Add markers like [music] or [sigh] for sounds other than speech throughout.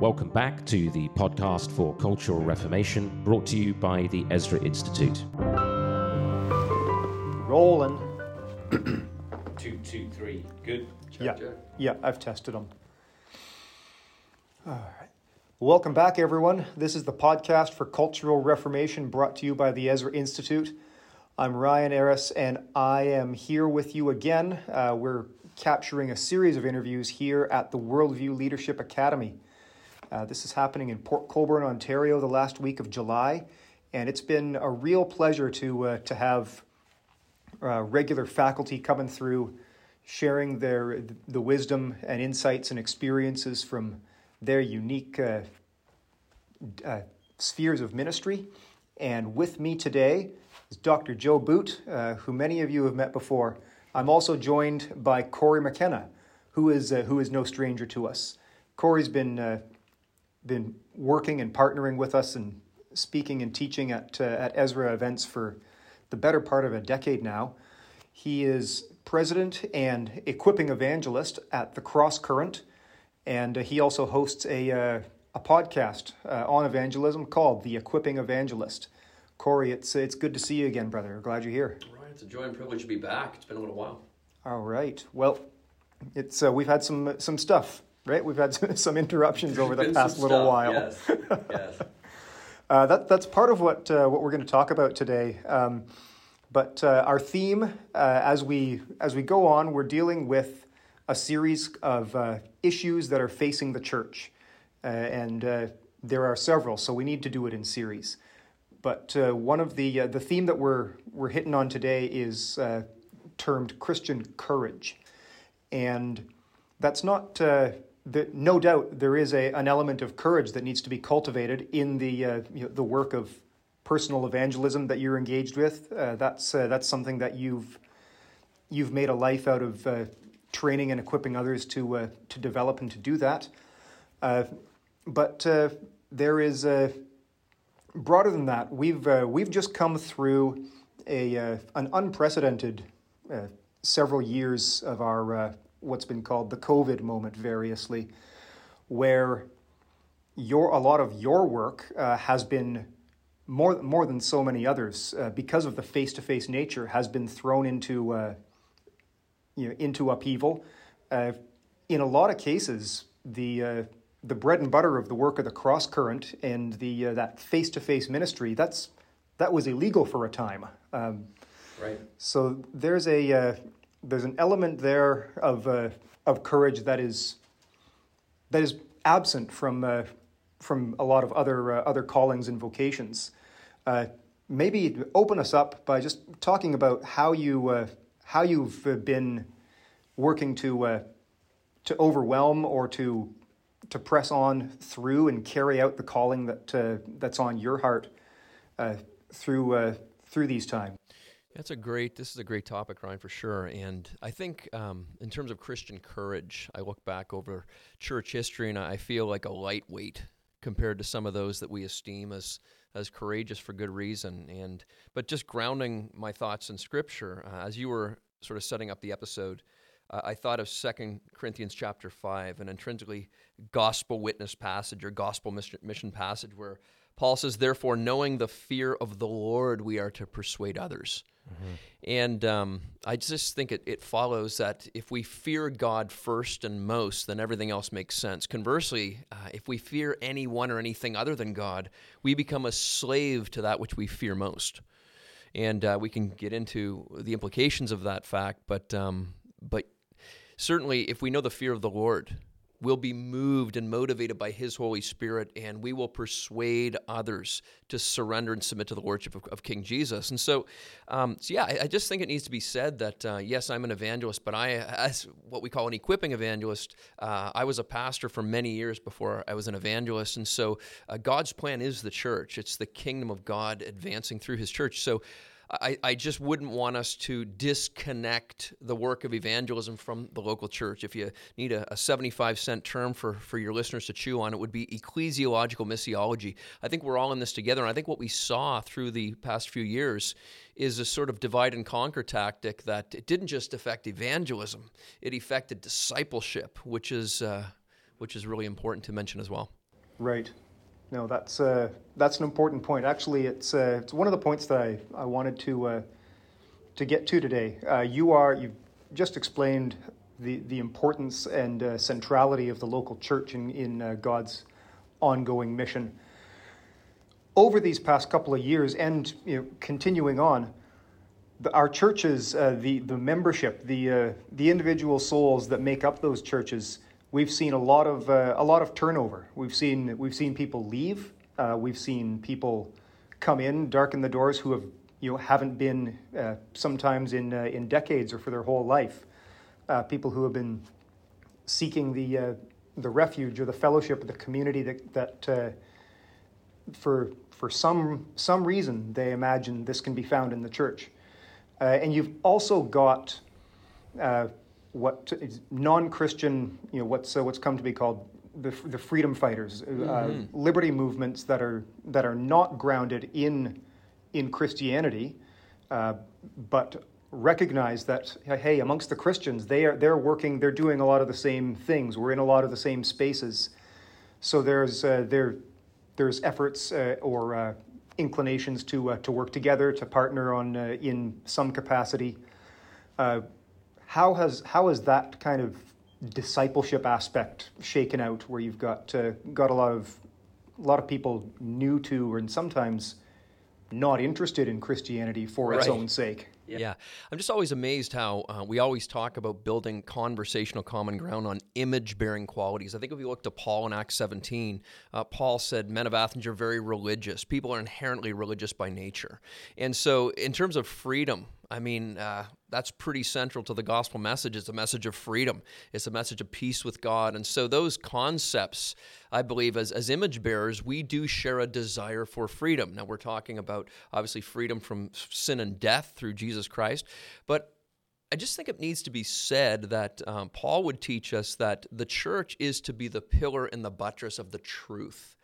Welcome back to the podcast for Cultural Reformation, brought to you by the Ezra Institute. Rolling. [clears throat] two, two, three. Good. Yeah, yeah, I've tested them. All right. Welcome back, everyone. This is the podcast for Cultural Reformation brought to you by the Ezra Institute. I'm Ryan Eras, and I am here with you again. Uh, we're capturing a series of interviews here at the Worldview Leadership Academy. Uh, this is happening in Port Colborne, Ontario, the last week of July, and it's been a real pleasure to uh, to have uh, regular faculty coming through, sharing their the wisdom and insights and experiences from their unique uh, uh, spheres of ministry. And with me today is Dr. Joe Boot, who many of you have met before. I'm also joined by Cory McKenna, who is who is no stranger to us. Cory's been been working and partnering with us and speaking and teaching at, uh, at Ezra events for the better part of a decade now. He is president and equipping evangelist at the Cross Current, and uh, he also hosts a, uh, a podcast uh, on evangelism called The Equipping Evangelist. Cory, it's, it's good to see you again, brother. Glad you're here. All right, it's a joy and privilege to be back. It's been a little while. All right. Well, it's uh, we've had some some stuff right? We've had [laughs] some interruptions over the past little stuff. while. Yes. yes. [laughs] uh, that, that's part of what, uh, what we're going to talk about today. Um, but uh, our theme, uh, as, we, as we go on, we're dealing with a series of uh, issues that are facing the church. Uh, and there are several, so we need to do it in series. But one of the, the theme that we're, we're hitting on today is termed Christian courage. And that's not the, no doubt there is a, an element of courage that needs to be cultivated in the, uh, you know, the work of personal evangelism that you're engaged with. Uh, that's, uh, that's something that you've, you've made a life out of uh, training and equipping others to, uh, to develop and to do that. Uh, but there is, broader than that, we've, we've just come through a, an unprecedented several years of our what's been called the COVID moment variously, where your a lot of your work uh, has been more more than so many others uh, because of the face to face nature has been thrown into uh, you know into upheaval. Uh, in a lot of cases, the uh, the bread and butter of the work of the cross current and the uh, that face to face ministry that's that was illegal for a time. Um, right. So there's a there's an element there of, uh, of courage that is, that is absent from, uh, from a lot of other, uh, other callings and vocations. Uh, maybe open us up by just talking about how, you, uh, how you've been working to, uh, to overwhelm or to, to press on through and carry out the calling that, that's on your heart through, through these times. That's a great. This is a great topic, Ryan, for sure. And I think, um, in terms of Christian courage, I look back over church history, and I feel like a lightweight compared to some of those that we esteem as as courageous for good reason. And but just grounding my thoughts in Scripture, uh, as you were sort of setting up the episode, uh, I thought of Second Corinthians chapter five, an intrinsically gospel witness passage or gospel mission passage where Paul says, "Therefore, knowing the fear of the Lord, we are to persuade others." Mm-hmm. And um, I just think it, it follows that if we fear God first and most, then everything else makes sense. Conversely, uh, if we fear anyone or anything other than God, we become a slave to that which we fear most. And uh, we can get into the implications of that fact, but um, but certainly, if we know the fear of the Lord, we'll be moved and motivated by His Holy Spirit, and we will persuade others to surrender and submit to the Lordship of, of King Jesus. And so, um, so yeah, I, I, just think it needs to be said that uh, yes, I'm an evangelist, but I, as what we call an equipping evangelist, uh, I was a pastor for many years before I was an evangelist. And so, uh, God's plan is the church, it's the kingdom of God advancing through His church. So, I, I just wouldn't want us to disconnect the work of evangelism from the local church. If you need a, a 75 cent term for, for your listeners to chew on, it would be ecclesiological missiology. I think we're all in this together. And I think what we saw through the past few years is a sort of divide and conquer tactic that it didn't just affect evangelism, it affected discipleship, which is, uh, which is really important to mention as well. Right. No, that's uh, that's an important point. Actually, it's uh, it's one of the points that I, I wanted to uh, to get to today. Uh, you are you just explained the the importance and uh, centrality of the local church in in uh, God's ongoing mission. Over these past couple of years, and you know, continuing on, the, our churches, the the membership, the the individual souls that make up those churches we've seen a lot of uh, a lot of turnover. We've seen we've seen people leave. Uh, we've seen people come in, darken the doors, who have you know haven't been uh, sometimes in uh, in decades or for their whole life. Uh, people who have been seeking the uh, the refuge or the fellowship of the community that that for for some some reason they imagine this can be found in the church. and you've also got what non-Christian, you know, what's uh, what's come to be called the, the freedom fighters, uh, mm-hmm. uh, liberty movements that are that are not grounded in in Christianity, uh, but recognize that hey, amongst the Christians, they are they're working, they're doing a lot of the same things. We're in a lot of the same spaces, so there's uh, there there's efforts uh, or inclinations to to work together, to partner on in some capacity. How has how has that kind of discipleship aspect shaken out, where you've got uh, got a lot of a lot of people new to, and sometimes not interested in Christianity for right. its own sake? Yeah. yeah. I'm just always amazed how uh, we always talk about building conversational common ground on image bearing qualities. I think if you look to Paul in Acts 17, uh, Paul said, Men of Athens are very religious. People are inherently religious by nature. And so, in terms of freedom, I mean, uh, that's pretty central to the gospel message. It's a message of freedom, it's a message of peace with God. And so, those concepts, I believe, as, as image bearers, we do share a desire for freedom. Now, we're talking about obviously freedom from sin and death through Jesus Christ, but I just think it needs to be said that um, Paul would teach us that the church is to be the pillar and the buttress of the truth.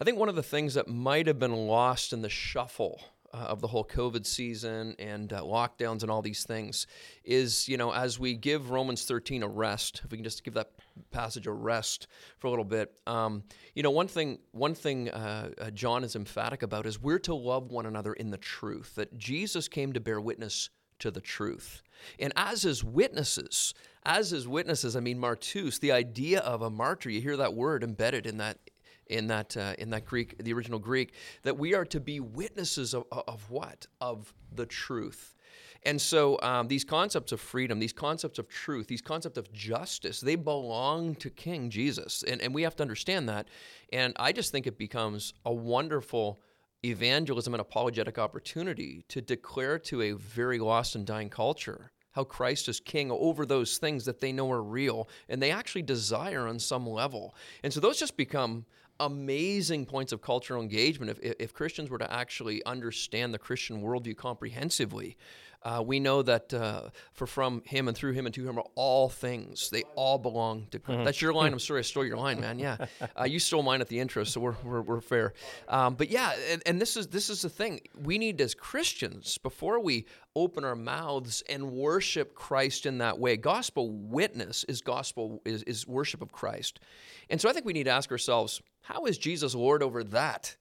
I think one of the things that might have been lost in the shuffle uh, of the whole COVID season and uh, lockdowns and all these things is, you know, as we give Romans 13 a rest, if we can just give that passage a rest for a little bit, um, you know, one thing, one thing uh, uh, John is emphatic about is we're to love one another in the truth, that Jesus came to bear witness to the truth. And as his witnesses, as his witnesses, I mean, martus, the idea of a martyr, you hear that word embedded in that in that uh, in that Greek, the original Greek, that we are to be witnesses of, of what? Of the truth. And so um, these concepts of freedom, these concepts of truth, these concepts of justice, they belong to King Jesus. And, and we have to understand that. And I just think it becomes a wonderful evangelism and apologetic opportunity to declare to a very lost and dying culture how Christ is king over those things that they know are real and they actually desire on some level. And so those just become amazing points of cultural engagement if, if Christians were to actually understand the Christian worldview comprehensively. Uh, we know that uh, for from him and through him and to him are all things. They all belong to Christ. Mm-hmm. That's your line. I'm sorry I stole your line, man. Yeah, [laughs] uh, you stole mine at the intro, so we're we're, we're fair. Um, but yeah, and, and this is this is the thing. We need as Christians before we open our mouths and worship Christ in that way. Gospel witness is gospel is, is worship of Christ, and so I think we need to ask ourselves, how is Jesus Lord over that?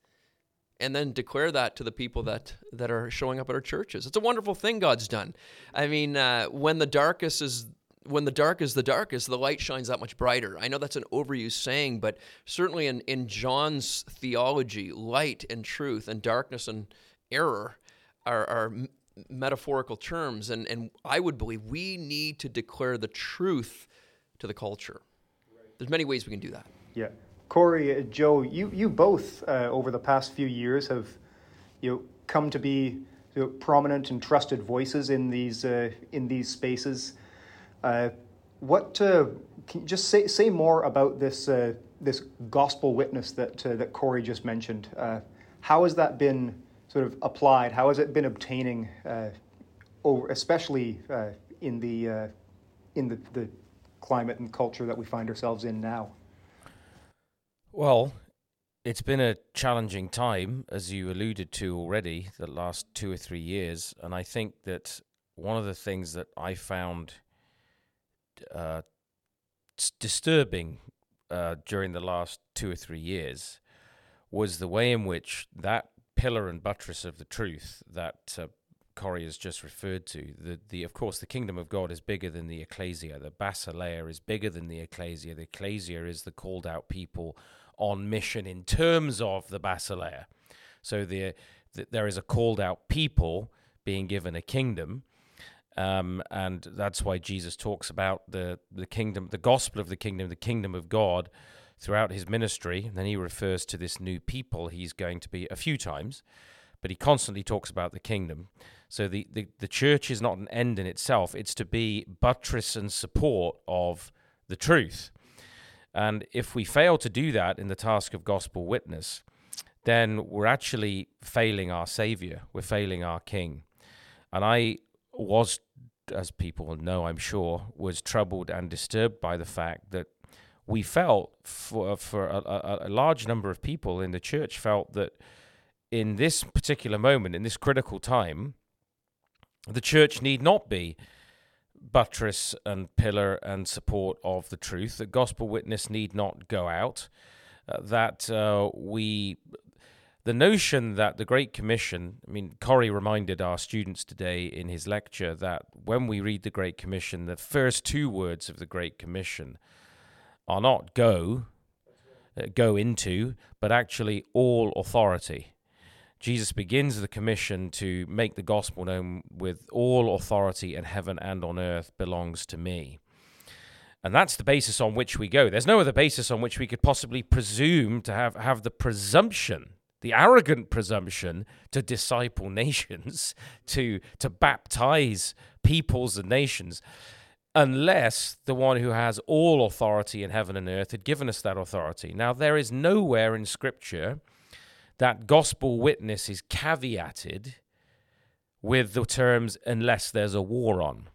And then declare that to the people that that are showing up at our churches. It's a wonderful thing God's done. I mean, uh, when the darkest is when the dark is the darkest, the light shines that much brighter. I know that's an overused saying, but certainly in, in John's theology, light and truth and darkness and error are, are metaphorical terms. And, and I would believe we need to declare the truth to the culture. There's many ways we can do that. Yeah. Cory, uh, Joe, you, you both uh, over the past few years have you know, come to be you know, prominent and trusted voices in these uh, in these spaces. Uh, what uh, can you just say say more about this uh, this gospel witness that that Cory just mentioned? how has that been sort of applied? How has it been obtaining, over, especially in the in the, the climate and culture that we find ourselves in now? Well, it's been a challenging time, as you alluded to already, the last two or three years. And I think that one of the things that I found uh, disturbing uh, during the last two or three years was the way in which that pillar and buttress of the truth that uh, Cory has just referred to. The, the, of course, the kingdom of God is bigger than the ecclesia. The basileia is bigger than the ecclesia. The ecclesia is the called out people on mission in terms of the basileia. So the, the there is a called out people being given a kingdom. Um, and that's why Jesus talks about the, the kingdom, the gospel of the kingdom, the kingdom of God throughout his ministry. And then he refers to this new people he's going to be a few times, but he constantly talks about the kingdom. So the, the, the church is not an end in itself, it's to be buttress and support of the truth. And if we fail to do that in the task of gospel witness, then we're actually failing our Savior, we're failing our King. And I was, as people know, I'm sure, was troubled and disturbed by the fact that we felt for for a, a, a, large number of people in the church felt that in this particular moment, in this critical time, the church need not be buttress and pillar and support of the truth. The gospel witness need not go out. Uh, that uh, we, the notion that the Great Commission, I mean, Cory reminded our students today in his lecture that when we read the Great Commission, the first two words of the Great Commission are not go, uh, go into, but actually all authority. Jesus begins the commission to make the gospel known with all authority in heaven and on earth belongs to me. And that's the basis on which we go. There's no other basis on which we could possibly presume to have, have the presumption, the arrogant presumption to disciple [laughs] nations, to, to baptize peoples and nations, unless the one who has all authority in heaven and earth had given us that authority. Now, there is nowhere in Scripture that gospel witness is caveated with the terms unless there's a war on,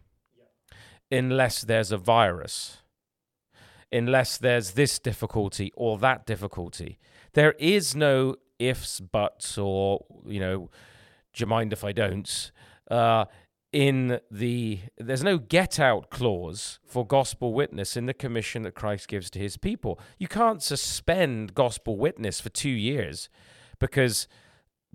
unless there's a virus, unless there's this difficulty or that difficulty. There is no ifs, buts, or, you know, do you mind if I don't? Uh, in the there's no get out clause for gospel witness in the commission that Christ gives to his people. You can't suspend gospel witness for 2 years because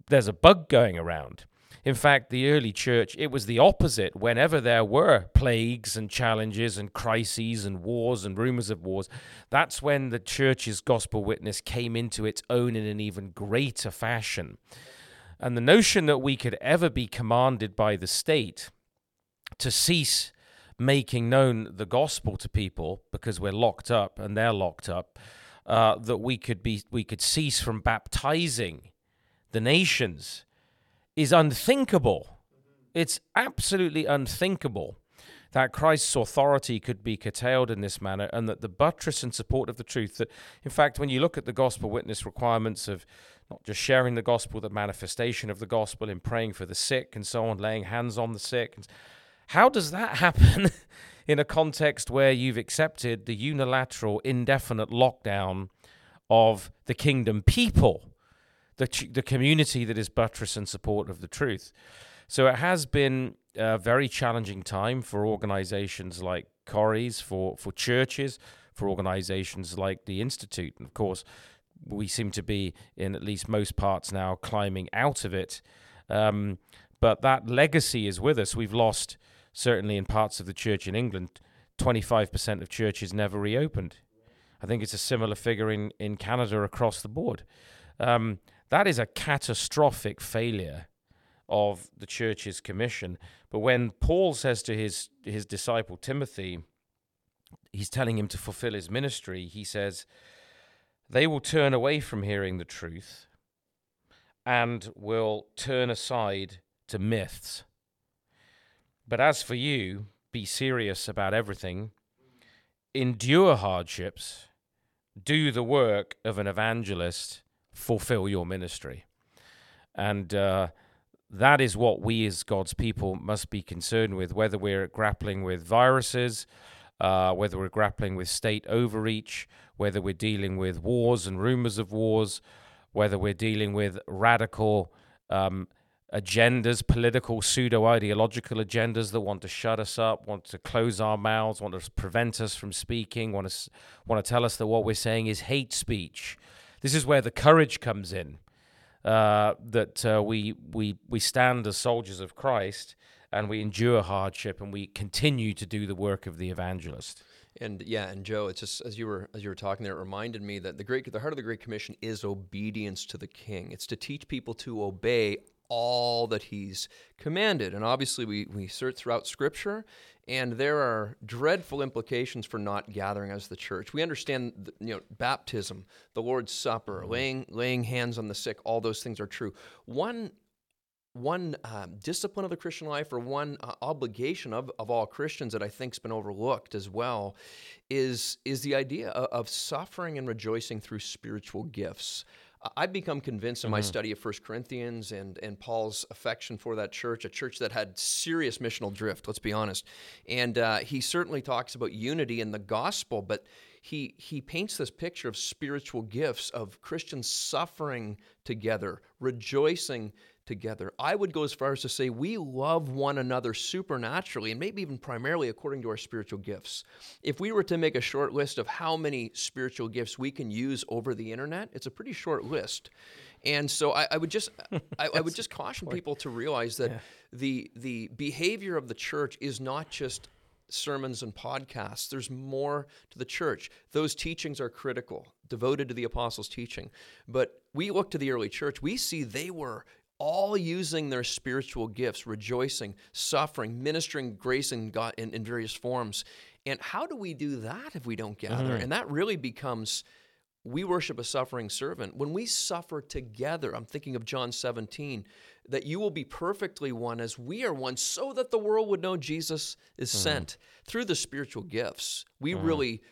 there's a bug going around. In fact, the early church, it was the opposite. Whenever there were plagues and challenges and crises and wars and rumors of wars, that's when the church's gospel witness came into its own in an even greater fashion. And the notion that we could ever be commanded by the state to cease making known the gospel to people because we're locked up and they're locked up uh, that we could be we could cease from baptizing the nations is unthinkable. It's absolutely unthinkable that Christ's authority could be curtailed in this manner, and that the buttress and support of the truth. That, in fact, when you look at the gospel witness requirements of not just sharing the gospel, the manifestation of the gospel in praying for the sick and so on, laying hands on the sick, how does that happen [laughs] in a context where you've accepted the unilateral, indefinite lockdown of the kingdom people, the, the community that is buttress and support of the truth. So it has been a very challenging time for organizations like Cory's, for, for churches, for organizations like the Institute. And of course, we seem to be, in at least most parts now, climbing out of it. Um, but that legacy is with us. We've lost certainly in parts of the church in England, 25% of churches never reopened. I think it's a similar figure in, in Canada across the board. Um, that is a catastrophic failure of the church's commission. But when Paul says to his, his disciple Timothy, he's telling him to fulfill his ministry, he says, They will turn away from hearing the truth and will turn aside to myths. But as for you, be serious about everything, endure hardships, do the work of an evangelist, fulfill your ministry. And uh, that is what we as God's people must be concerned with, whether we're grappling with viruses, uh, whether we're grappling with state overreach, whether we're dealing with wars and rumors of wars, whether we're dealing with radical um, agendas, political, pseudo ideological agendas that want to shut us up, want to close our mouths, want to prevent us from speaking, want to, want to tell us that what we're saying is hate speech. This is where the courage comes in. Uh, that uh, we, we, we stand as soldiers of Christ and we endure hardship and we continue to do the work of the evangelist. And yeah, and Joe, it's just as you were as you were talking there, it reminded me that the great the heart of the Great Commission is obedience to the King. It's to teach people to obey all that he's commanded. And obviously we, we search throughout scripture and there are dreadful implications for not gathering as the church. We understand you know baptism, the Lord's Supper, mm-hmm. laying laying hands on the sick, all those things are true. One one uh, discipline of the Christian life or one uh, obligation of, of all Christians that I think's been overlooked as well is is the idea of, of suffering and rejoicing through spiritual gifts. I've become convinced in my mm-hmm. study of First Corinthians and, and Paul's affection for that church, a church that had serious missional drift, let's be honest. And uh, he certainly talks about unity in the gospel, but he, he paints this picture of spiritual gifts, of Christians suffering together, rejoicing together. I would go as far as to say we love one another supernaturally and maybe even primarily according to our spiritual gifts. If we were to make a short list of how many spiritual gifts we can use over the internet, it's a pretty short list. And so I, I would just [laughs] I, I, would just caution people to realize that yeah. the the behavior of the church is not just sermons and podcasts. There's more to the church. Those teachings are critical, devoted to the apostles' teaching. But we look to the early church, we see they were all using their spiritual gifts, rejoicing, suffering, ministering grace in God in, in various forms. And how do we do that if we don't gather? Mm-hmm. And that really becomes we worship a suffering servant. When we suffer together, I'm thinking of John 17, that you will be perfectly one as we are one, so that the world would know Jesus is mm-hmm. sent. Through the spiritual gifts, we mm-hmm. really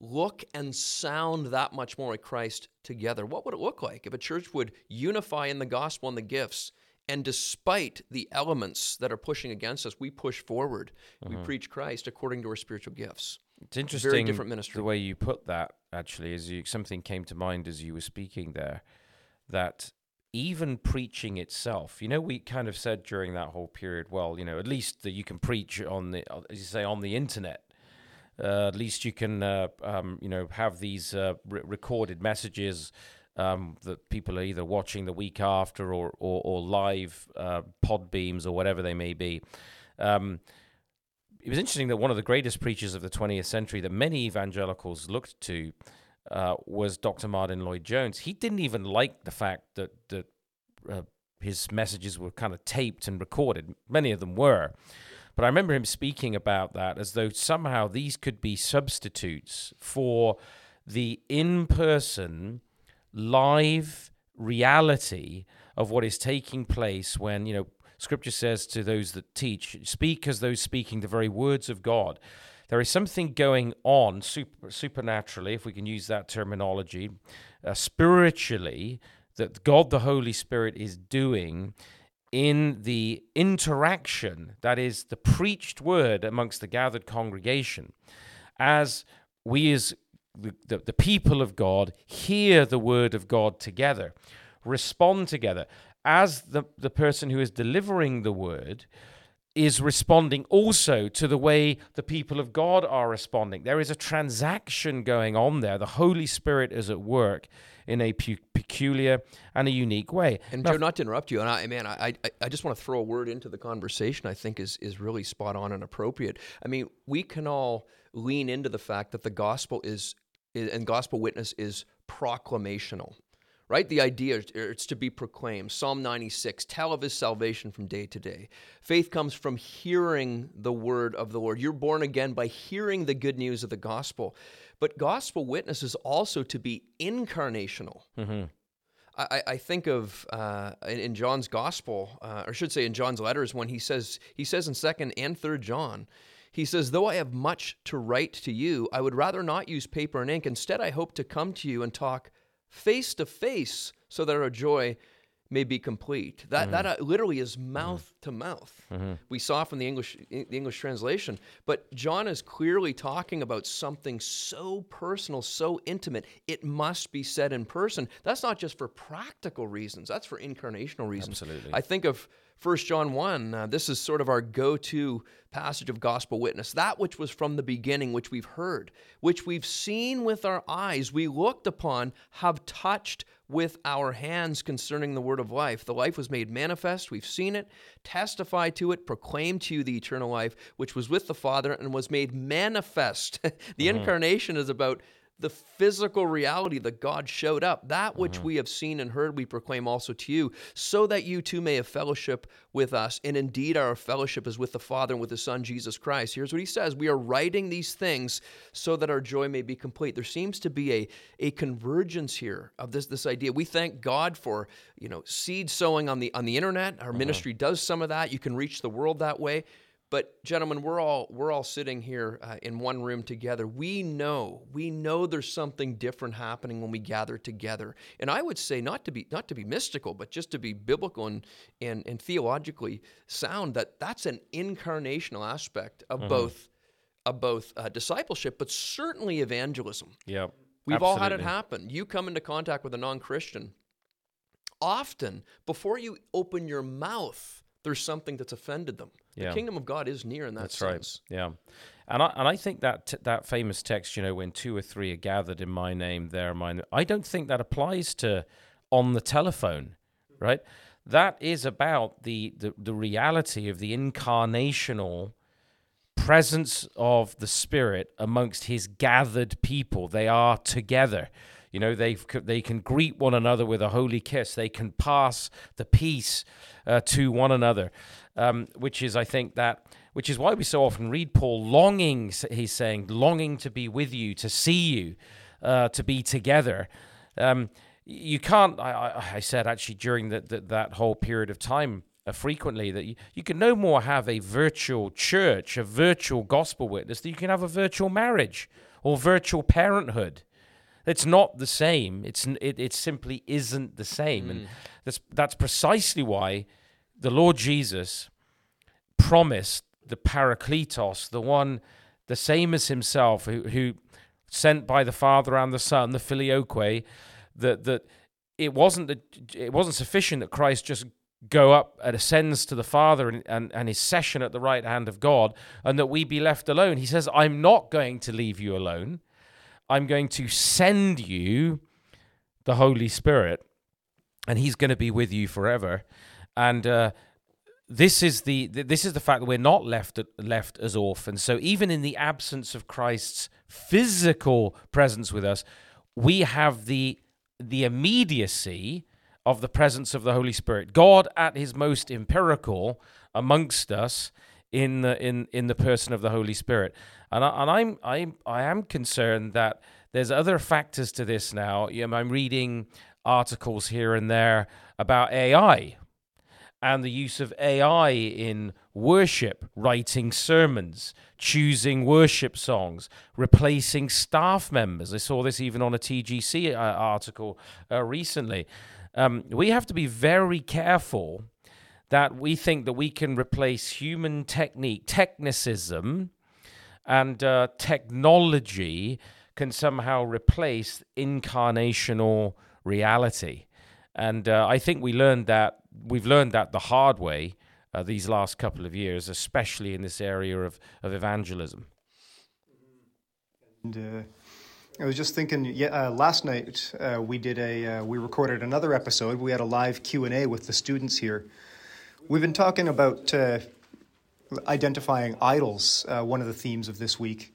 look and sound that much more like Christ together. What would it look like if a church would unify in the gospel and the gifts? And despite the elements that are pushing against us, we push forward. Mm-hmm. We preach Christ according to our spiritual gifts. It's interesting Very different ministry. the way you put that. Actually, is you something came to mind as you were speaking there, that even preaching itself, you know, we kind of said during that whole period, well, you know, at least that you can preach on the, as you say, on the internet at least you can, uh, um, you know, have these uh, re- recorded messages um, that people are either watching the week after or or, or live uh, pod beams or whatever they may be. Um, it was interesting that one of the greatest preachers of the 20th century that many evangelicals looked to uh, was Dr. Martyn Lloyd-Jones. He didn't even like the fact that that uh, his messages were kind of taped and recorded. Many of them were. But I remember him speaking about that as though somehow these could be substitutes for the in person, live reality of what is taking place when, you know, scripture says to those that teach, speak as those speaking the very words of God. There is something going on super, supernaturally, if we can use that terminology, uh, spiritually, that God the Holy Spirit is doing in the interaction, that is, the preached word amongst the gathered congregation, as we as the, the, the, people of God hear the word of God together, respond together, as the, the person who is delivering the word is responding also to the way the people of God are responding. There is a transaction going on there. The Holy Spirit is at work in a pu- peculiar and a unique way. And now, Joe, not to interrupt you, and I, man, I, I, I just want to throw a word into the conversation. I think is is really spot on and appropriate. I mean, we can all lean into the fact that the gospel is, is and gospel witness is proclamational right? The idea it's to be proclaimed. Psalm 96 tell of his salvation from day to day. Faith comes from hearing the word of the Lord. You're born again by hearing the good news of the gospel. But gospel witness is also to be incarnational. Mm-hmm. I, I, think of uh, in, in, John's gospel, uh, or I should say in John's letters, when he says he says in Second and Third John, he says, "Though I have much to write to you, I would rather not use paper and ink. Instead, I hope to come to you and talk face to face, so that our joy may be complete. That mm-hmm. that uh, literally is mm-hmm. mouth mm-hmm. to mouth. Mm-hmm. We saw from the English the English translation, but John is clearly talking about something so personal, so intimate. It must be said in person. That's not just for practical reasons. That's for incarnational reasons. Absolutely. I think of 1 John 1, uh, this is sort of our go to passage of gospel witness. That which was from the beginning, which we've heard, which we've seen with our eyes, we looked upon, have touched with our hands concerning the word of life. The life was made manifest. We've seen it, testified to it, proclaimed to you the eternal life, which was with the Father and was made manifest. [laughs] the mm-hmm. incarnation is about the physical reality that God showed up, that which mm-hmm. we have seen and heard, we proclaim also to you, so that you too may have fellowship with us. And indeed, our fellowship is with the Father and with the Son, Jesus Christ. Here's what he says We are writing these things so that our joy may be complete. There seems to be a, a convergence here of this, this idea. We thank God for you know seed sowing on the on the internet. Our mm-hmm. ministry does some of that. You can reach the world that way. But gentlemen, we're all we're all sitting here uh, in one room together. We know we know there's something different happening when we gather together. And I would say not to be not to be mystical, but just to be biblical and and, and theologically sound. That that's an incarnational aspect of mm-hmm. both of both uh, discipleship, but certainly evangelism. Yeah, we've absolutely. all had it happen. You come into contact with a non-Christian. Often, before you open your mouth, there's something that's offended them. Yeah. The kingdom of God is near in that That's sense. right. Yeah. And I, and I think that t- that famous text, you know, when two or three are gathered in my name, there mine. I don't think that applies to on the telephone, right? That is about the, the, the reality of the incarnational presence of the Spirit amongst His gathered people. They are together. You know, they they can greet one another with a holy kiss. They can pass the peace uh, to one another, um, which is, I think, that which is why we so often read Paul longing. He's saying, longing to be with you, to see you, uh, to be together. Um, you can't. I, I, said actually during the, that whole period of time. Uh, frequently, that you, you can no more have a virtual church, a virtual gospel witness, than you can have a virtual marriage or virtual parenthood. It's not the same. It's it, it simply isn't the same, mm. and that's that's precisely why the Lord Jesus promised the Parakletos, the one, the same as Himself, who, who sent by the Father and the Son, the Filioque, that that it wasn't that it wasn't sufficient that Christ just go up and ascends to the Father and, and, and his session at the right hand of God, and that we be left alone. He says, I'm not going to leave you alone. I'm going to send you the Holy Spirit, and He's going to be with you forever. And uh, this is the this is the fact that we're not left left as orphans. So even in the absence of Christ's physical presence with us, we have the the immediacy of the presence of the Holy Spirit. God at His most empirical amongst us in the in in the person of the Holy Spirit. And, I, and I'm I'm I am concerned that there's other factors to this now. You know, I'm reading articles here and there about AI and the use of AI in worship, writing sermons, choosing worship songs, replacing staff members. I saw this even on a TGC uh, article uh, recently. Um, we have to be very careful that we think that we can replace human technique, technicism, and uh, technology can somehow replace incarnational reality. And uh, I think we learned that we've learned that the hard way uh, these last couple of years, especially in this area of, of evangelism. And, uh, I was just thinking. Yeah, uh, last night uh, we did a uh, we recorded another episode. We had a live Q and A with the students here. We've been talking about uh, identifying idols, uh, one of the themes of this week.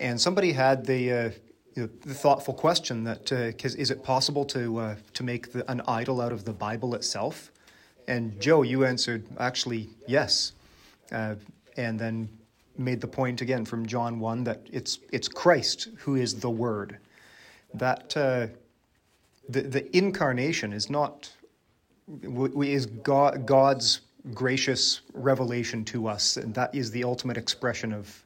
And somebody had the, uh, the thoughtful question that uh, is it possible to, uh, to make the, an idol out of the Bible itself? And Joe, you answered actually yes. Uh, and then made the point again from John 1 that it's, it's Christ who is the Word. That the, the incarnation is not, is God, God's gracious revelation to us, and that is the ultimate expression of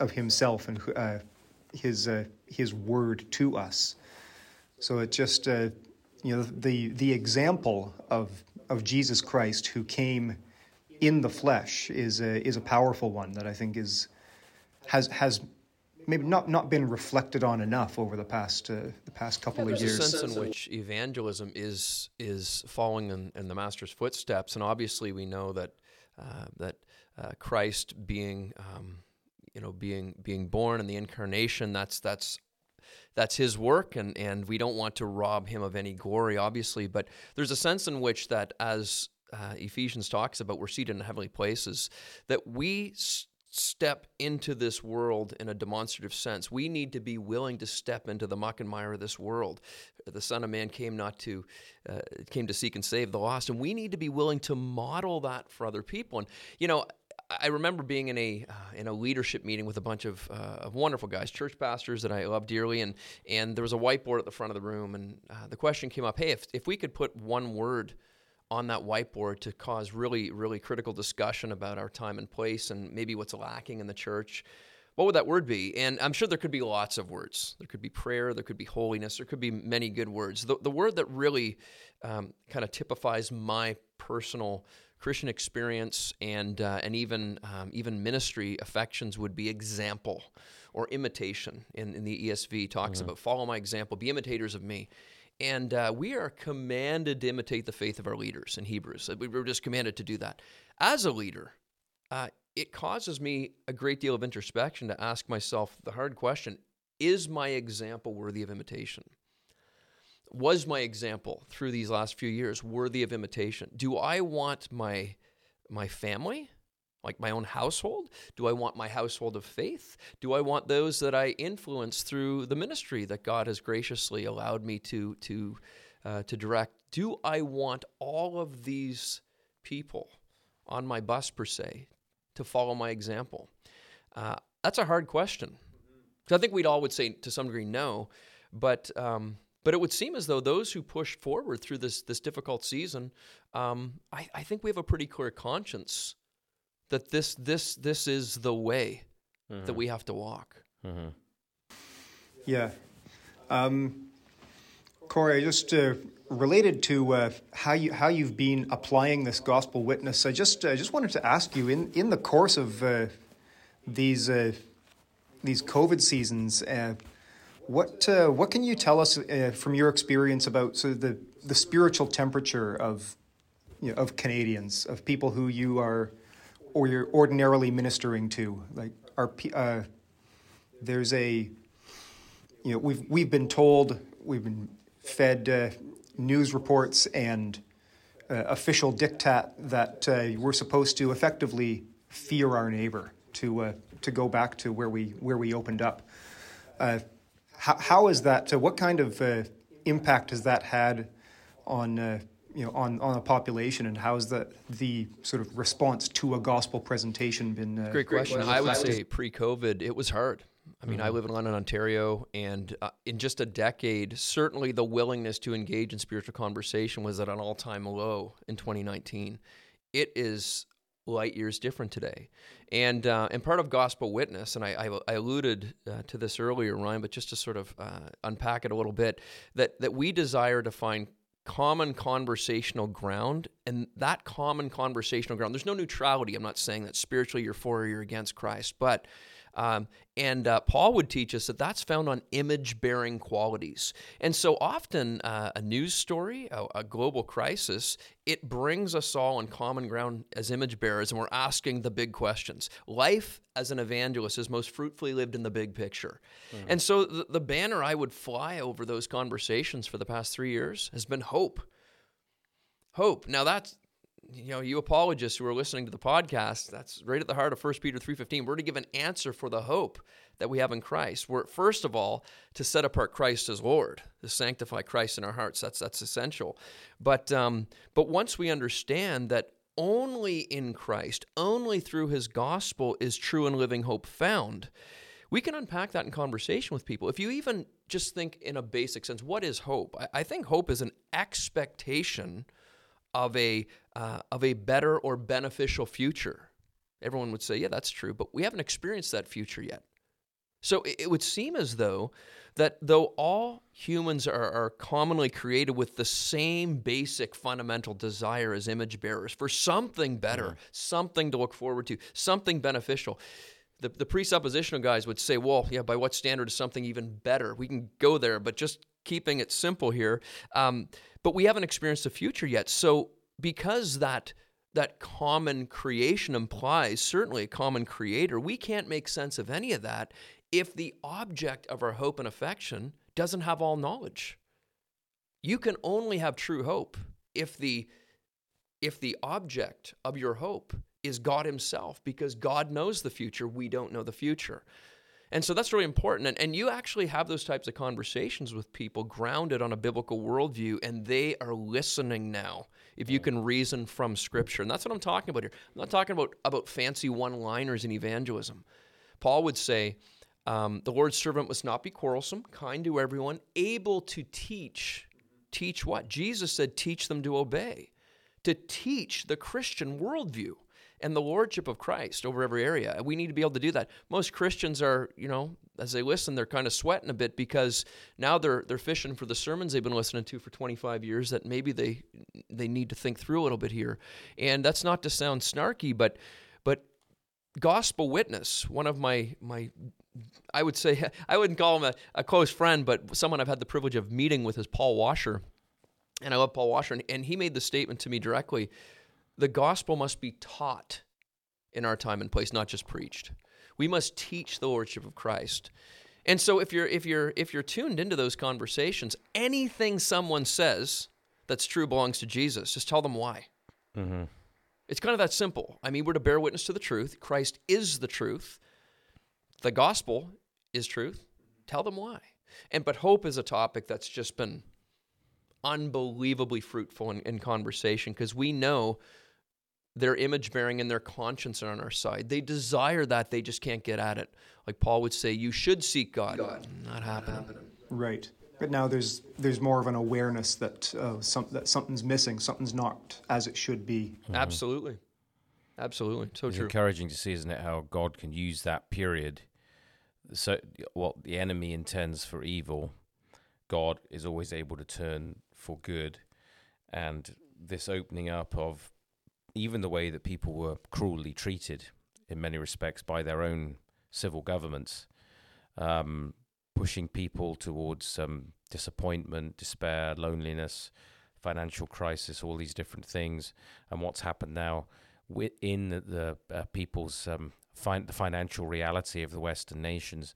of Himself and uh, His uh, His word to us. So it just uh, you know the the example of of Jesus Christ who came in the flesh is a, is a powerful one that I think is has has maybe not, not been reflected on enough over the past uh, the past couple yeah, of years. There's a sense in which evangelism is is following in, in the master's footsteps, and obviously we know that uh, that uh, Christ being um, you know being being born in the incarnation that's that's that's his work and and we don't want to rob him of any glory obviously but there's a sense in which that as uh, Ephesians talks about we're seated in heavenly places that we s- step into this world in a demonstrative sense. We need to be willing to step into the muck and mire of this world. The Son of Man came not to uh, came to seek and save the lost, and we need to be willing to model that for other people. And you know, I remember being in a uh, in a leadership meeting with a bunch of, uh, of wonderful guys, church pastors that I love dearly, and and there was a whiteboard at the front of the room, and uh, the question came up, hey, if if we could put one word on that whiteboard to cause really really critical discussion about our time and place and maybe what's lacking in the church, what would that word be? And I'm sure there could be lots of words. There could be prayer, there could be holiness, there could be many good words. The the word that really um, kind of typifies my personal Christian experience and uh, and even um, even ministry affections would be example or imitation. In, in the ESV talks mm-hmm. about follow my example, be imitators of me. And uh, we are commanded to imitate the faith of our leaders in Hebrews. We were just commanded to do that. As a leader, uh, it causes me a great deal of introspection to ask myself the hard question Is my example worthy of imitation? was my example through these last few years worthy of imitation? Do I want my my family, like my own household? Do I want my household of faith? Do I want those that I influence through the ministry that God has graciously allowed me to to uh, to direct? Do I want all of these people on my bus per se to follow my example? Uh, that's a hard question. I think we'd all would say to some degree no, but um, but it would seem as though those who pushed forward through this this difficult season, um, I, I, think we have a pretty clear conscience that this this this is the way mm-hmm. that we have to walk. Mm-hmm. Yeah, um, Cory, just uh, related to uh, how you how you've been applying this gospel witness, I just I just wanted to ask you in in the course of uh, these uh, these COVID seasons uh, what uh, what can you tell us uh, from your experience about so the the spiritual temperature of you know, of Canadians of people who you are or you're ordinarily ministering to like are uh, there's a you know we've we've been told we've been fed uh, news reports and uh, official diktat that uh, we're supposed to effectively fear our neighbor to to go back to where we where we opened up. How, how is that? Uh, what kind of uh, impact has that had on uh, you know on, on a population, and how has the the sort of response to a gospel presentation been? Uh, great question. I would say pre-COVID, it was hard. I mean, mm-hmm. I live in London, Ontario, and uh, in just a decade, certainly the willingness to engage in spiritual conversation was at an all-time low in 2019. It is light years different today. And uh, and part of gospel witness, and I, I, I alluded uh, to this earlier, Ryan, but just to sort of uh, unpack it a little bit, that that we desire to find common conversational ground, and that common conversational ground. There's no neutrality. I'm not saying that spiritually you're for or you're against Christ, but um, and uh, Paul would teach us that that's found on image bearing qualities. And so often, uh, a news story, a, a, global crisis, it brings us all on common ground as image bearers, and we're asking the big questions. Life as an evangelist is most fruitfully lived in the big picture. Mm-hmm. And so, the, the banner I would fly over those conversations for the past three years has been hope. Hope. Now, that's you know, you apologists who are listening to the podcast, that's right at the heart of 1 Peter 3.15. We're to give an answer for the hope that we have in Christ. We're, first of all, to set apart Christ as Lord, to sanctify Christ in our hearts. That's, that's essential. But, um, but once we understand that only in Christ, only through his gospel is true and living hope found, we can unpack that in conversation with people. If you even just think in a basic sense, what is hope? I, I think hope is an expectation – of a uh, of a better or beneficial future. Everyone would say, "Yeah, that's true," but we haven't experienced that future yet. So it, it would seem as though that though all humans are, are commonly created with the same basic fundamental desire as image bearers for something better, mm-hmm. something to look forward to, something beneficial, the, the presuppositional guys would say, well, yeah, by what standard is something even better? We can go there, but just keeping it simple here. Um, but we haven't experienced the future yet. So because that that common creation implies certainly a common creator, we can't make sense of any of that if the object of our hope and affection doesn't have all knowledge. You can only have true hope if the if the object of your hope is God Himself, because God knows the future, we don't know the future. And so that's really important. And, and you actually have those types of conversations with people grounded on a biblical worldview, and they are listening now if you can reason from Scripture. And that's what I'm talking about here. I'm not talking about, about fancy one liners in evangelism. Paul would say, um, the Lord's servant must not be quarrelsome, kind to everyone, able to teach. Teach what? Jesus said, teach them to obey, to teach the Christian worldview and the lordship of Christ over every area. We need to be able to do that. Most Christians are, you know, as they listen, they're kind of sweating a bit because now they're they're fishing for the sermons they've been listening to for 25 years that maybe they they need to think through a little bit here. And that's not to sound snarky, but but gospel witness, one of my my I would say [laughs] I wouldn't call him a, a close friend, but someone I've had the privilege of meeting with is Paul Washer. And I love Paul Washer, and, and he made the statement to me directly the gospel must be taught in our time and place, not just preached. We must teach the lordship of Christ. And so if you're if you're if you're tuned into those conversations, anything someone says that's true belongs to Jesus. Just tell them why. Mm-hmm. It's kind of that simple. I mean, we're to bear witness to the truth. Christ is the truth. The gospel is truth. Tell them why. And but hope is a topic that's just been unbelievably fruitful in, in conversation because we know their image bearing and their conscience are on our side. They desire that, they just can't get at it. Like Paul would say, you should seek God. God. Not happening. Right. But now there's there's more of an awareness that uh, some, that something's missing, something's not as it should be. Mm-hmm. Absolutely, absolutely, so it's true. encouraging to see, isn't it, how God can use that period. So what the enemy intends for evil, God is always able to turn for good, and this opening up of even the way that people were cruelly treated in many respects by their own civil governments, um, pushing people towards um, disappointment, despair, loneliness, financial crisis, all these different things, and what's happened now within the, uh, people's um, fin- the financial reality of the Western nations,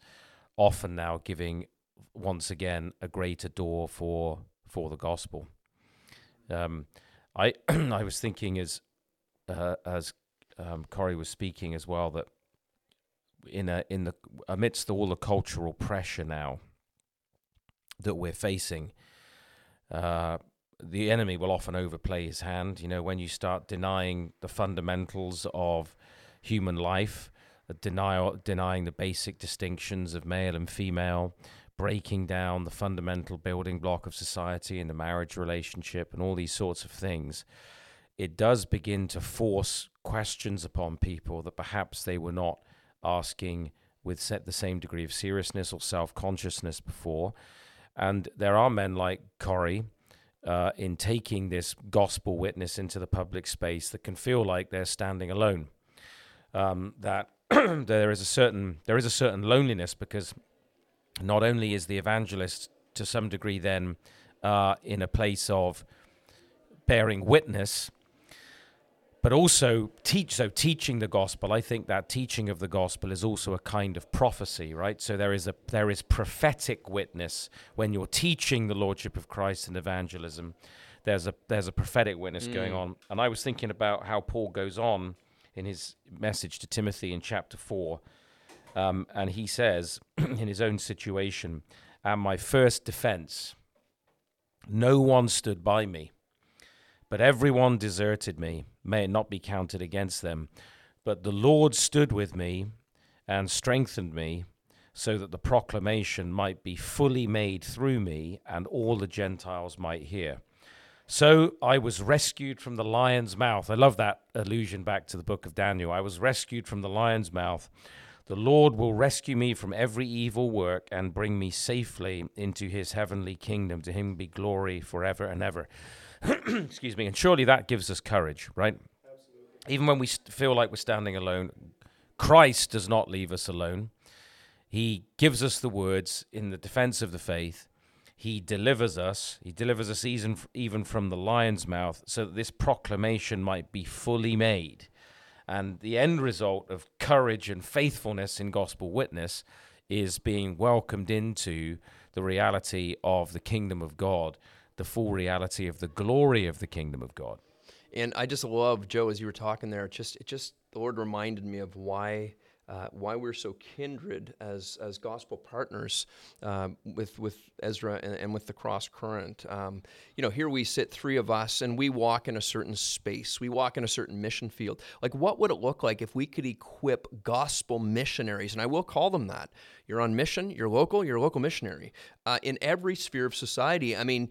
often now giving once again a greater door for for the gospel. Um, I [clears throat] I was thinking as uh, as um, Cory was speaking as well, that in a, in the amidst all the cultural pressure now that we're facing, uh, the enemy will often overplay his hand. You know, when you start denying the fundamentals of human life, uh, denial, denying the basic distinctions of male and female, breaking down the fundamental building block of society and the marriage relationship, and all these sorts of things it does begin to force questions upon people that perhaps they were not asking with set the same degree of seriousness or self consciousness before. And there are men like Cory uh, in taking this gospel witness into the public space that can feel like they're standing alone. Um, that [clears throat] there is a certain there is a certain loneliness because not only is the evangelist to some degree then uh, in a place of bearing witness but also teach so teaching the gospel i think that teaching of the gospel is also a kind of prophecy right? So there is a there is prophetic witness when you're teaching the lordship of christ and evangelism there's a there's a prophetic witness mm. going on. And i was thinking about how paul goes on in his message to timothy in chapter 4 um, and he says [clears throat] in his own situation and my first defense no one stood by me but everyone deserted me may it not be counted against them. But the Lord stood with me and strengthened me, so that the proclamation might be fully made through me, and all the Gentiles might hear. So I was rescued from the lion's mouth. I love that allusion back to the book of Daniel. I was rescued from the lion's mouth. The Lord will rescue me from every evil work and bring me safely into his heavenly kingdom. To him be glory forever and ever. [clears throat] Excuse me. And surely that gives us courage, right? Absolutely. Even when we feel like we're standing alone, Christ does not leave us alone. He gives us the words in the defense of the faith. He delivers us. He delivers us even, even from the lion's mouth so that this proclamation might be fully made. And the end result of courage and faithfulness in gospel witness is being welcomed into the reality of the kingdom of God, the full reality of the glory of the kingdom of God. And I just love Joe as you were talking there. It just it just the Lord reminded me of why uh, why we're so kindred as as gospel partners uh, with with Ezra and, and, with the cross current. Um, you know, here we sit, three of us, and we walk in a certain space. We walk in a certain mission field. Like, what would it look like if we could equip gospel missionaries? And I will call them that. You're on mission. You're local. You're a local missionary uh, in every sphere of society. I mean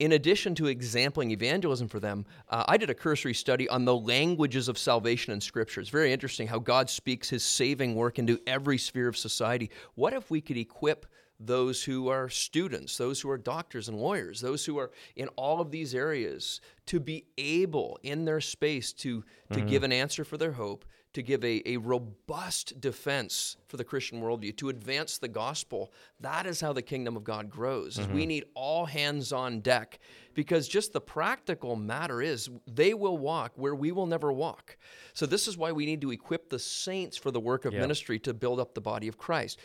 in addition to exampling evangelism for them, uh, I did a cursory study on the languages of salvation in Scripture. It's very interesting how God speaks his saving work into every sphere of society. What if we could equip those who are students, those who are doctors and lawyers, those who are in all of these areas to be able in their space to, to mm-hmm. give an answer for their hope, to give a, a robust defense for the Christian worldview, to advance the gospel. That is how the kingdom of God grows. Mm-hmm. We need all hands on deck because just the practical matter is they will walk where we will never walk. So this is why we need to equip the saints for the work of yep. ministry to build up the body of Christ.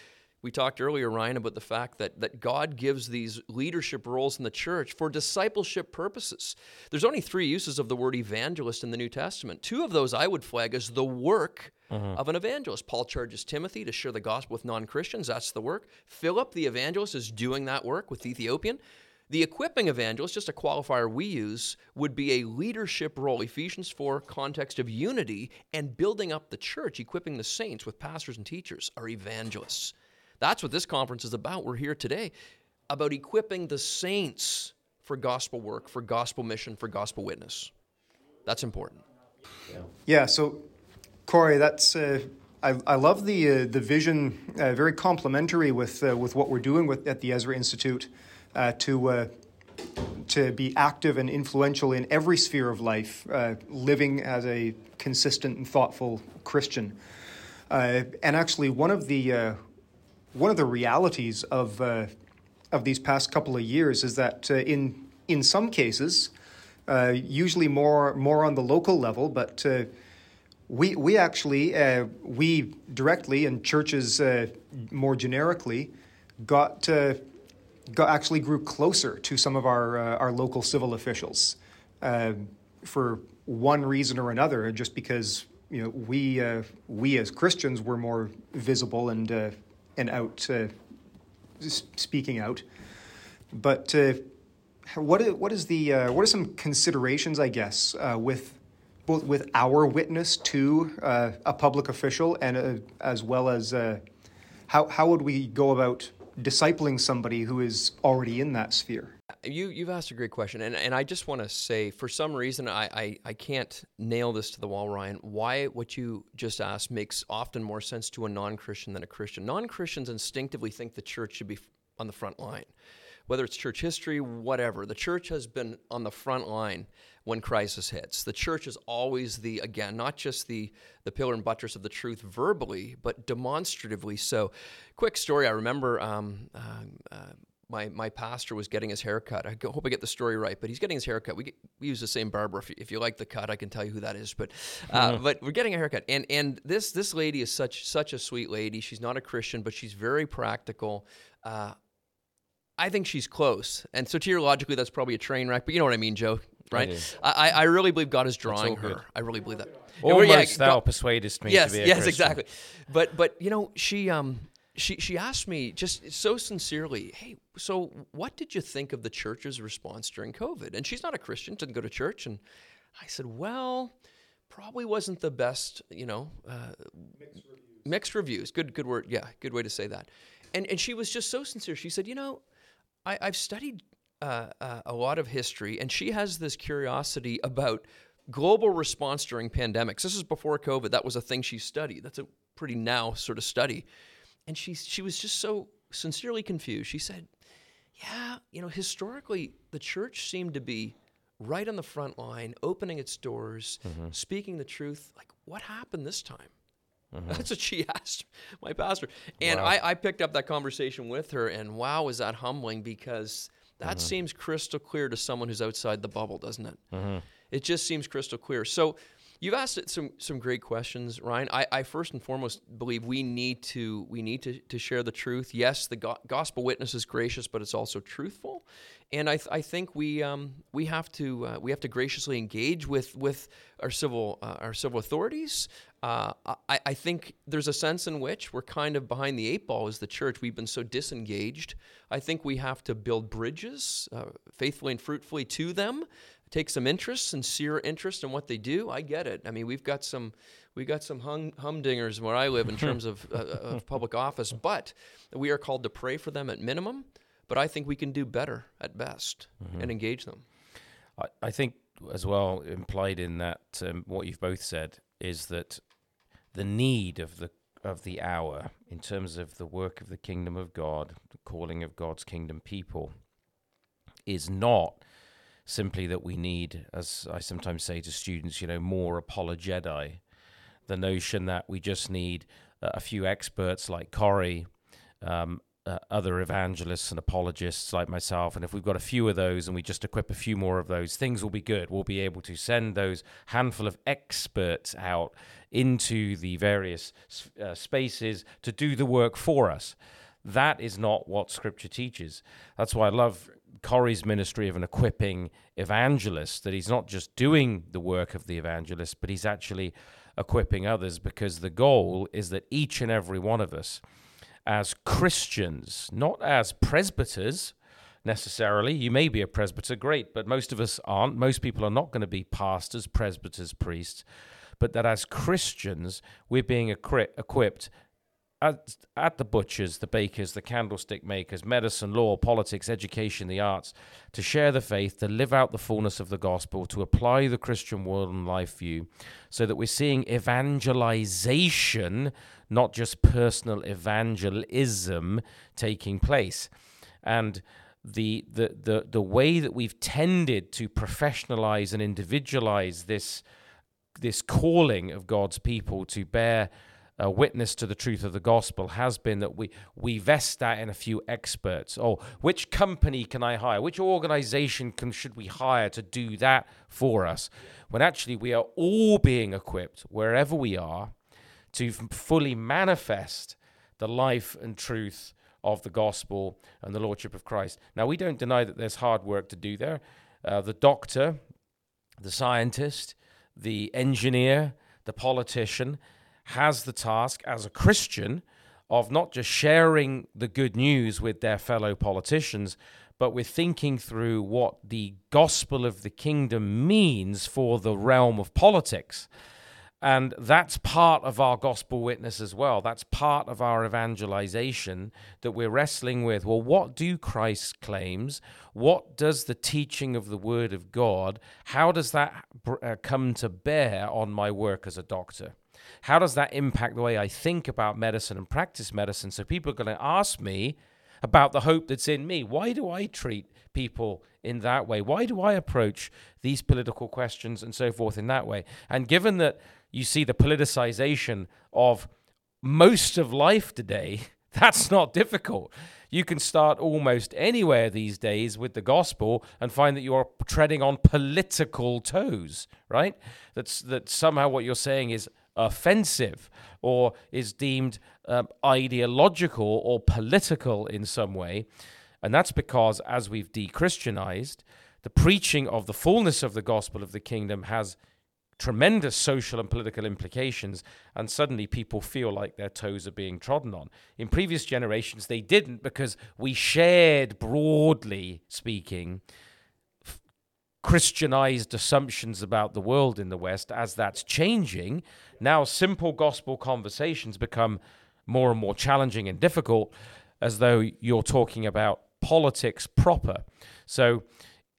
We talked earlier, Ryan, about the fact that, that God gives these leadership roles in the church for discipleship purposes. There's only three uses of the word evangelist in the New Testament. Two of those I would flag as the work mm-hmm. of an evangelist. Paul charges Timothy to share the gospel with non Christians. That's the work. Philip, the evangelist, is doing that work with the Ethiopian. The equipping evangelist, just a qualifier we use, would be a leadership role, Ephesians 4, context of unity and building up the church, equipping the saints with pastors and teachers, are evangelists. That's what this conference is about. We're here today about equipping the saints for gospel work, for gospel mission, for gospel witness. That's important. Yeah. Yeah. So, Cory, that's uh, I, I love the uh, the vision. Uh, very complementary with uh, with what we're doing with at the Ezra Institute uh, to. Uh, to be active and influential in every sphere of life, living as a consistent and thoughtful Christian. and actually, one of the one of the realities of uh, of these past couple of years is that uh, in in some cases, uh, usually more more on the local level, but uh, we we actually uh, we directly and churches uh, more generically got got actually grew closer to some of our our local civil officials for one reason or another, just because you know we we as Christians were more visible and and out uh, speaking out. But uh, what is, what is the uh, what are some considerations, I guess, uh, with both with our witness to uh, a public official and uh, as well as how how would we go about discipling somebody who is already in that sphere? You you've asked a great question, and and I just want to say, for some reason, I, I I can't nail this to the wall, Ryan. Why what you just asked makes often more sense to a non-Christian than a Christian. Non-Christians instinctively think the church should be on the front line, whether it's church history, whatever. The church has been on the front line when crisis hits. The church is always the again, not just the the pillar and buttress of the truth verbally, but demonstratively. So, quick story. I remember. Um, uh, uh, my my pastor was getting his haircut. I hope I get the story right, but he's getting his haircut. We, get, we use the same barber. If you, if you like the cut, I can tell you who that is. But uh, [laughs] but we're getting a haircut, and and this this lady is such such a sweet lady. She's not a Christian, but she's very practical. Uh, I think she's close, and soteriologically, that's probably a train wreck. But you know what I mean, Joe, right? I, I really believe God is drawing her. Good. I really believe that. Almost yeah, thou God, persuadest me yes, to be yes, Christian. exactly. But but you know she um she she asked me just so sincerely, "Hey, so what did you think of the church's response during COVID?" And she's not a Christian, didn't go to church, and I said, "Well, probably wasn't the best, you know, uh, mixed, reviews. mixed reviews. Good good word. Yeah, good way to say that." And and she was just so sincere. She said, "You know, I, have studied uh, uh, a lot of history, and she has this curiosity about." Global response during pandemics. This is before COVID. That was a thing she studied. That's a pretty now sort of study and she she was just so sincerely confused. She said, "Yeah, you know, historically the church seemed to be right on the front line, opening its doors, mm-hmm. speaking the truth. Like, what happened this time?" Mm-hmm. [laughs] That's what she [laughs] asked my pastor. And wow. I, I, picked up that conversation with her, and wow, was that humbling because that mm-hmm. seems crystal clear to someone who's outside the bubble, doesn't it? Mm-hmm. It just seems crystal clear. So You've asked some some great questions, Ryan. I, I, first and foremost believe we need to we need to, to share the truth. Yes, the go- gospel witness is gracious, but it's also truthful, and I, th- I think we um, we have to uh, we have to graciously engage with with our civil uh, our civil authorities. Uh, I, I think there's a sense in which we're kind of behind the eight ball as the church. We've been so disengaged. I think we have to build bridges uh, faithfully and fruitfully to them take some interest, sincere interest in what they do, I get it. I mean, we've got some we've got some hum, humdingers where I live in terms of, uh, uh, of public office, but we are called to pray for them at minimum. But I think we can do better at best mm-hmm. and engage them. I, I, think as well implied in that um, what you've both said is that the need of the of the hour in terms of the work of the kingdom of God, the calling of God's kingdom people, is not simply that we need, as I sometimes say to students, you know, more apologeti. The notion that we just need a few experts like Cory, um, uh, other evangelists and apologists like myself, and if we've got a few of those and we just equip a few more of those, things will be good. We'll be able to send those handful of experts out into the various uh, spaces to do the work for us. That is not what Scripture teaches. That's why I love Cory's ministry of an equipping evangelist, that he's not just doing the work of the evangelist, but he's actually equipping others because the goal is that each and every one of us, as Christians, not as presbyters necessarily, you may be a presbyter, great, but most of us aren't. Most people are not going to be pastors, presbyters, priests, but that as Christians, we're being equipped at, at the butchers, the bakers, the candlestick makers, medicine, law, politics, education, the arts, to share the faith, to live out the fullness of the gospel, to apply the Christian world and life view, so that we're seeing evangelization, not just personal evangelism, taking place. And the, the, the, the way that we've tended to professionalize and individualize this, this calling of God's people to bear uh, witness to the truth of the gospel has been that we we vest that in a few experts. Oh, which company can I hire? Which organization can should we hire to do that for us? When actually we are all being equipped wherever we are to fully manifest the life and truth of the gospel and the lordship of Christ. Now we don't deny that there's hard work to do there. Uh, the doctor, the scientist, the engineer, the politician, has the task as a Christian of not just sharing the good news with their fellow politicians, but with thinking through what the gospel of the kingdom means for the realm of politics. And that's part of our gospel witness as well. That's part of our evangelization that we're wrestling with. Well, what do Christ's claims? What does the teaching of the Word of God, how does that uh, come to bear on my work as a doctor? How does that impact the way I think about medicine and practice medicine? So people are going to ask me about the hope that's in me. Why do I treat people in that way? Why do I approach these political questions and so forth in that way? And given that you see the politicization of most of life today, [laughs] that's not difficult. You can start almost anywhere these days with the gospel and find that you are treading on political toes, right? That's that somehow what you're saying is offensive or is deemed um, ideological or political in some way. And that's because, as we've de Christianized, the preaching of the fullness of the gospel of the kingdom has tremendous social and political implications, and suddenly people feel like their toes are being trodden on. In previous generations, they didn't because we shared, broadly speaking, Christianized assumptions about the world in the West. As that's changing, now, simple gospel conversations become more and more challenging and difficult as though you're talking about politics proper. So,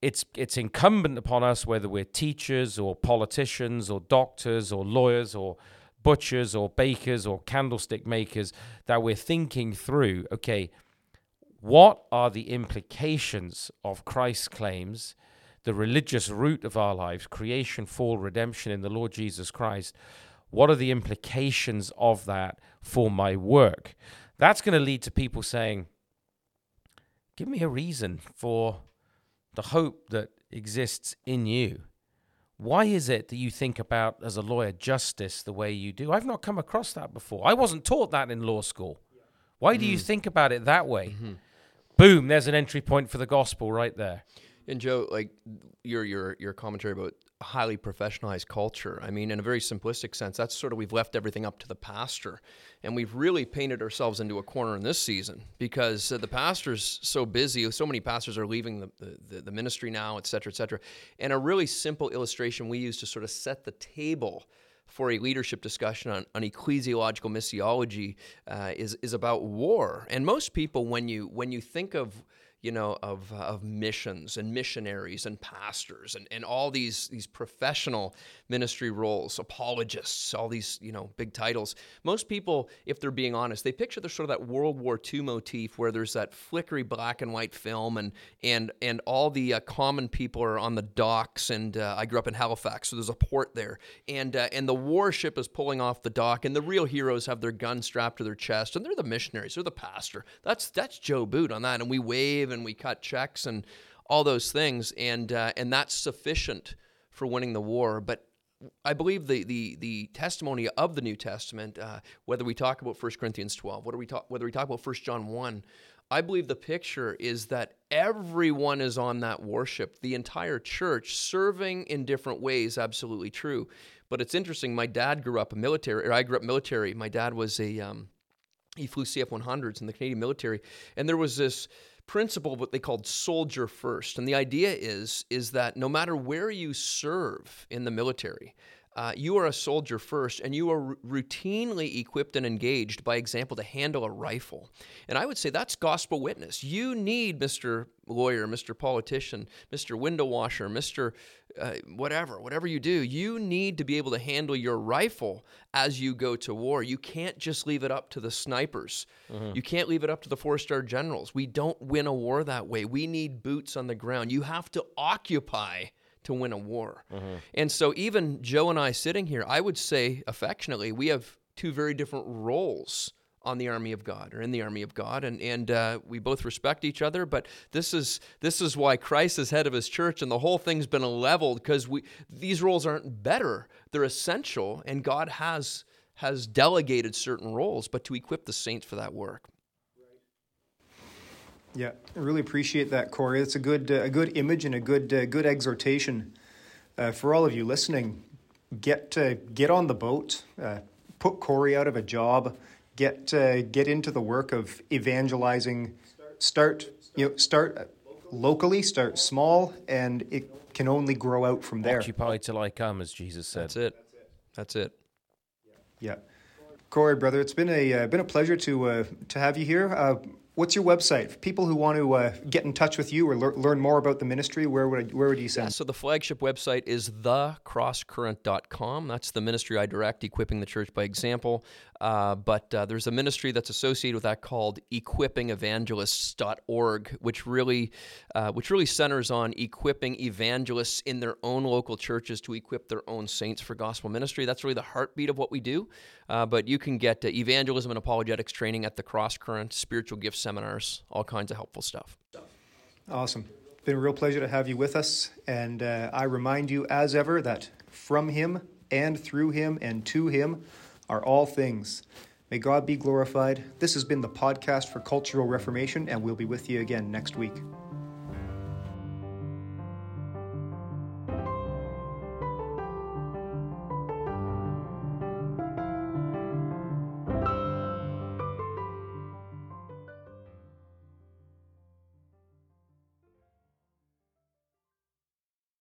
it's it's incumbent upon us, whether we're teachers or politicians or doctors or lawyers or butchers or bakers or candlestick makers, that we're thinking through. Okay, what are the implications of Christ's claims, the religious root of our lives, creation, fall, redemption in the Lord Jesus Christ? What are the implications of that for my work? That's going to lead to people saying, Give me a reason for the hope that exists in you. Why is it that you think about, as a lawyer, justice the way you do? I've not come across that before. I wasn't taught that in law school. Why do you mm. think about it that way? Mm-hmm. Boom, there's an entry point for the gospel right there. And Joe, like your your your commentary about highly professionalized culture. I mean, in a very simplistic sense, that's sort of we've left everything up to the pastor, and we've really painted ourselves into a corner in this season because uh, the pastor's so busy. So many pastors are leaving the, the the ministry now, et cetera, et cetera. And a really simple illustration we use to sort of set the table for a leadership discussion on, on ecclesiological missiology uh, is is about war. And most people, when you when you think of you know, of, uh, of missions and missionaries and pastors and, and all these, these professional ministry roles, apologists, all these, you know, big titles. Most people, if they're being honest, they picture the sort of that World War II motif where there's that flickery black and white film and, and, and all the uh, common people are on the docks. And uh, I grew up in Halifax, so there's a port there. And, uh, and the warship is pulling off the dock, and the real heroes have their gun strapped to their chest, and they're the missionaries, they're the pastor. That's, that's Joe Boot on that. And we wave we cut checks and all those things, and uh, and that's sufficient for winning the war. But I believe the the the testimony of the New Testament, uh, whether we talk about 1 Corinthians 12, whether we talk whether we talk about 1 John 1, I believe the picture is that everyone is on that warship, the entire church serving in different ways. Absolutely true. But it's interesting. My dad grew up a military, or I grew up military. My dad was a um, he flew CF 100s in the Canadian military, and there was this principle what they called soldier first. And the idea is is that no matter where you serve in the military uh, you are a soldier first and you are r- routinely equipped and engaged by example to handle a rifle. And i would say that's gospel witness. You need mr lawyer mr politician mr window washer mr uh, whatever whatever you do you need to be able to handle your rifle as you go to war. You can't just leave it up to the snipers. You can't leave it up to the four star generals. We don't win a war that way. We need boots on the ground. You have to occupy to win a war. And so, even Joe and I sitting here, I would say affectionately, we have two very different roles on the army of God or in the army of God, and and uh, we both respect each other. But this is this is why Christ is head of His church, and the whole thing's been leveled because we these roles aren't better; they're essential, and God has has delegated certain roles, but to equip the saints for that work. Yeah, I really appreciate that, Cory. It's a good uh, a good image and a good uh, good exhortation uh, for all of you listening. Get uh, get on the boat. Uh, put Cory out of a job. Get uh, get into the work of evangelizing. Start you know start locally. Start small, and it can only grow out from there. Occupy till I come, as Jesus said. That's it. That's it. Yeah, Cory, brother, it's been a uh, been a pleasure to uh, to have you here. What's your website? For people who want to uh, get in touch with you or lear- learn more about the ministry, where would I, where would you Yeah, send? so the flagship website is thecrosscurrent.com. That's the ministry I direct, equipping the church by example. Uh, but uh, there's a ministry that's associated with that called equippingevangelists.org, which really, uh, which really centers on equipping evangelists in their own local churches to equip their own saints for gospel ministry. That's really the heartbeat of what we do. Uh, but you can get uh, evangelism and apologetics training at the Cross Current, spiritual gift seminars, all kinds of helpful stuff. Awesome. Been a real pleasure to have you with us. And uh, I remind you, as ever, that from Him and through Him and to Him are all things. May God be glorified. This has been the podcast for Cultural Reformation, and we'll be with you again next week.